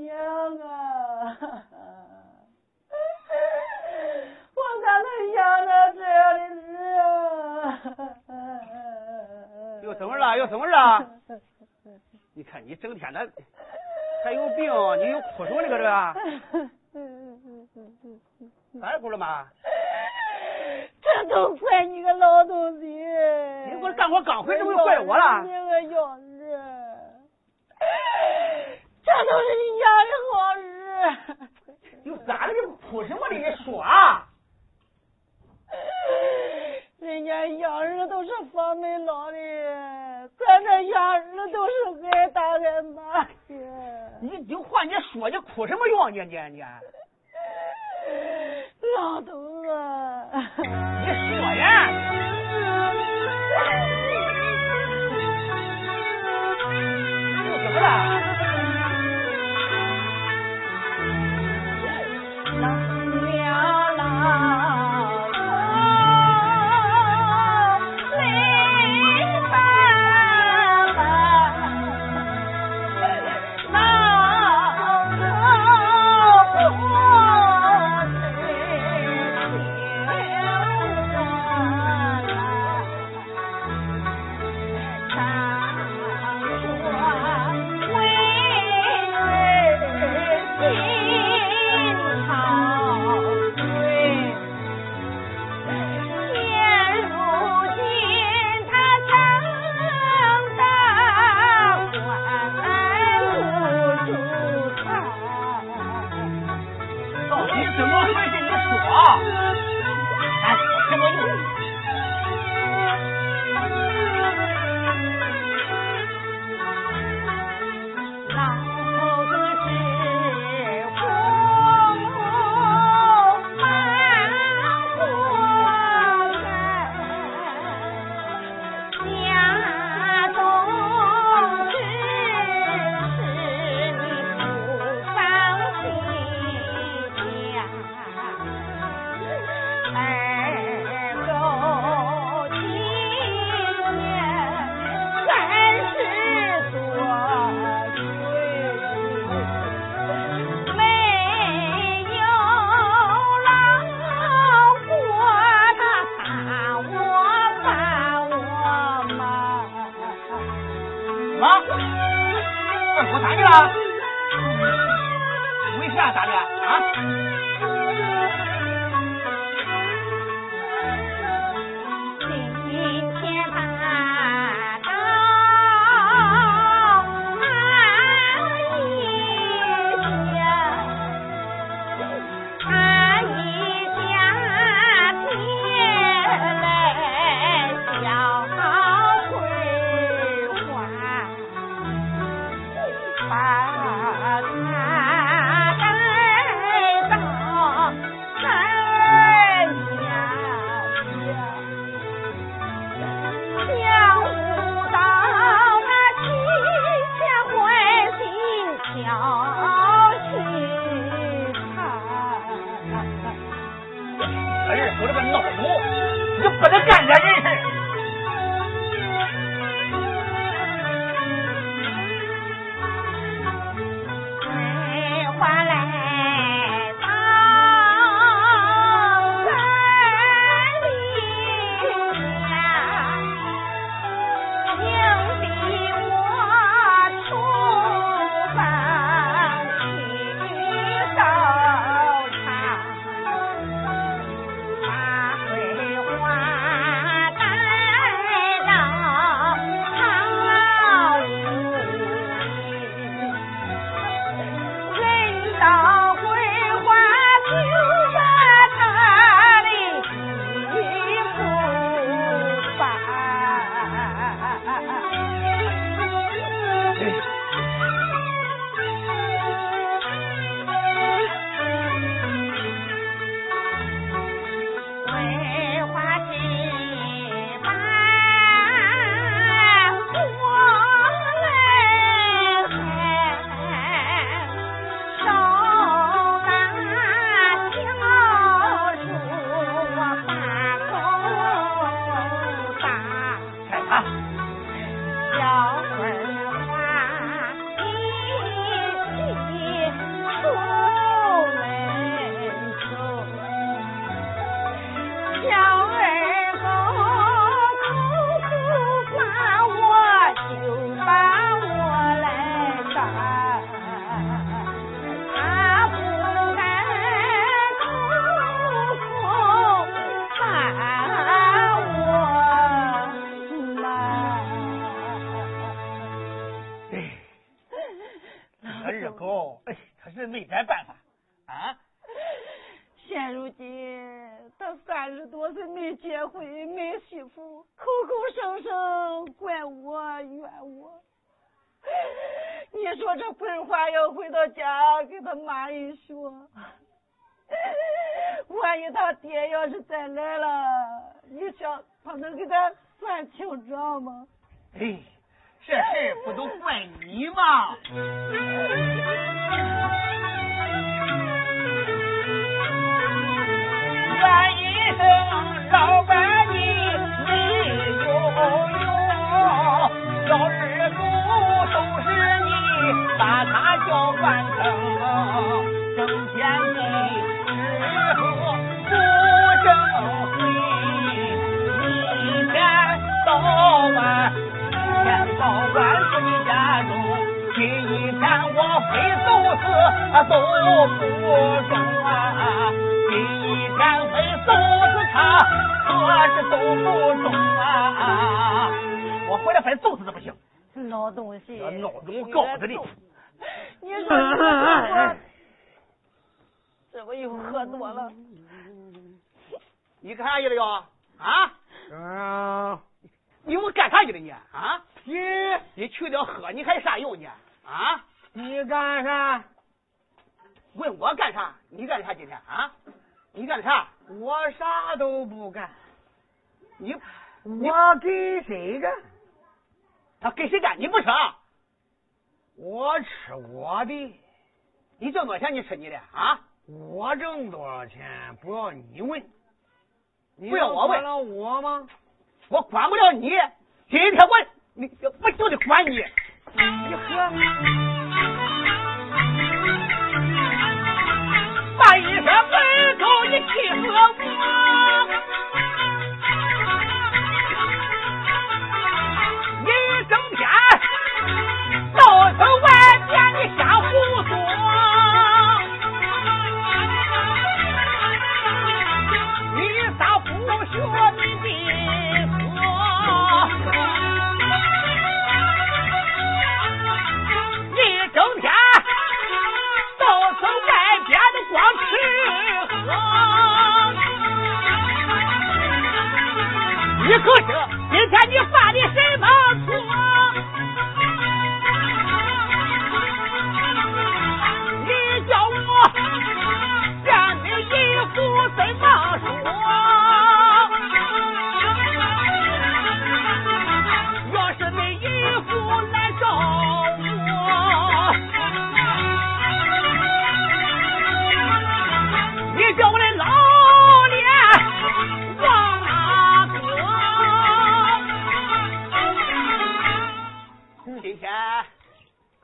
娘啊！我咋能养着这样的事有什么了？有什么了？你看你整天的还有病，你又哭什么那个是？干活 了吗？这都怪你个老东西！你不是干活刚回，怎么又怪我了？你个要日！这都是你家的好事。有咋的？你哭 什么的？你说啊！人家养儿都是方门老的，咱这养儿都是挨打挨骂的。你有话你说，你哭什么用？你你你！老头子，你说呀！你还认个日狗，哎，他是没得办法啊。现如今他三十多岁没结婚没媳妇，口口声声怪我怨我。你说这鬼话要回到家给他妈一说，万一他爹要是再来了，你想他能给他算清账吗？哎，这事不都怪你吗？怨一声老老东西，老东我告诉你，你说我这不又喝多了？你干啥去了又？啊？嗯，你我干啥去了你？啊？你你去了喝，你还啥用呢？啊？你干啥？问我干啥？你干啥今天？啊？你干啥？我啥都不干，你我给谁干？他给谁干？你不吃？啊我吃我的，你挣多少钱？你吃你的啊？我挣多少钱不要你问，你不要我问管了我吗？我管不了你。今天我你我就得管你。你喝。把一声门口你气死我！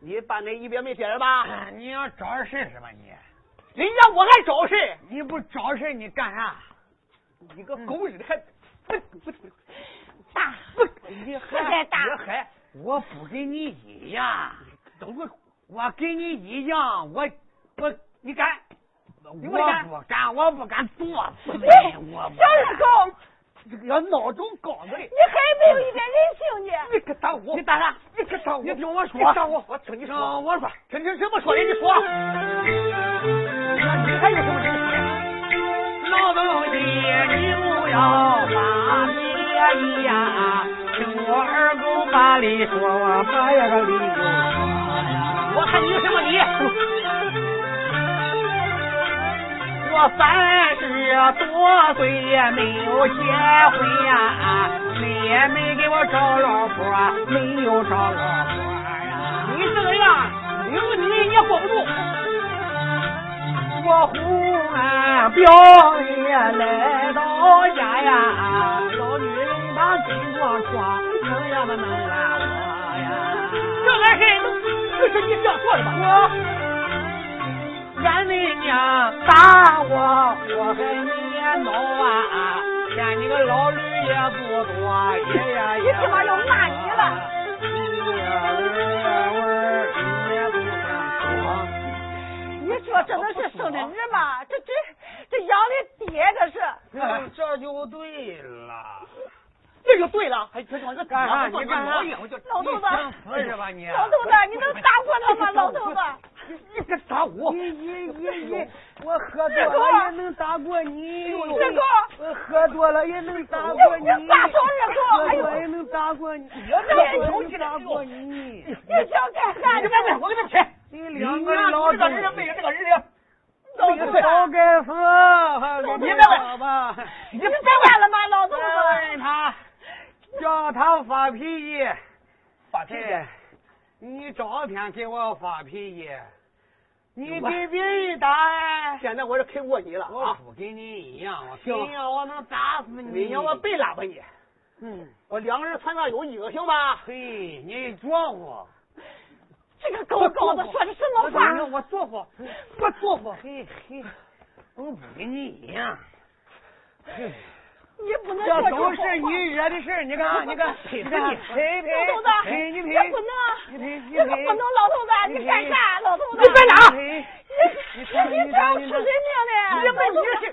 你把那一边没别人吧？你要找事是吧你？人家我还找事？你不找事你干啥？你个狗日的还不不不大，你喝太大别嗨！我不跟你一样，等会我跟你一样，我我你敢？我你不敢我不敢作死你你，我不小日狗，这个要闹钟告诉你，你还没有一点人性呢！你可打我！你打啥？你可打我！你听我说你打我！我听你听说，我说，听听什么说的？你说，你还有什么真心？老东西你不要发别呀，听我二狗把理说，我把呀个理就说呀。我看你有什么理？我三十多岁也没有结婚呀，你也没给我找老婆，没有找老婆呀。你这个样，有你你也过不住。我胡俺表也来到家呀，老女人把金光装，能呀么能拦我呀？这俺谁能不是你这样做的吧？我俺的娘打我，我还没恼啊！欠你个老驴也不多，爷爷 你起码要骂你了。你说这能是生的儿吗？这这这养的爹这是。嗯，这就对了。这就对了，还这说这干啥？你干啥？老头子，你想死是吧你？老头子，你能打过他吗？老头子，你你你你，我喝多了也能打过你。二哥，我喝多了也能打过你。你撒手，二哥！喝多也能打过你。别生气打过你。你想干啥？你别别，我给他切。你两个老这个人没有这个人。老子早该死，你别问吧，你不完了吗，老头子？问他，叫他发脾气，发脾气。你照天给我发脾气，你给别人打。现在我是肯过你了我不跟你一样，我非要我能打死你。你让我白拉吧你。嗯，我两个人船上有一个，行吧？嘿，你作乎。这个狗狗子说的什么话？我作乎，我作乎。嘿嘿，我不跟你一样。嘿。你不能这都是你惹的事你看，你看，你看，赔赔，老头子，赔你不能，你赔，这不能，老头子，你干啥，老头子？你干啥？你你你出人命的！你不你是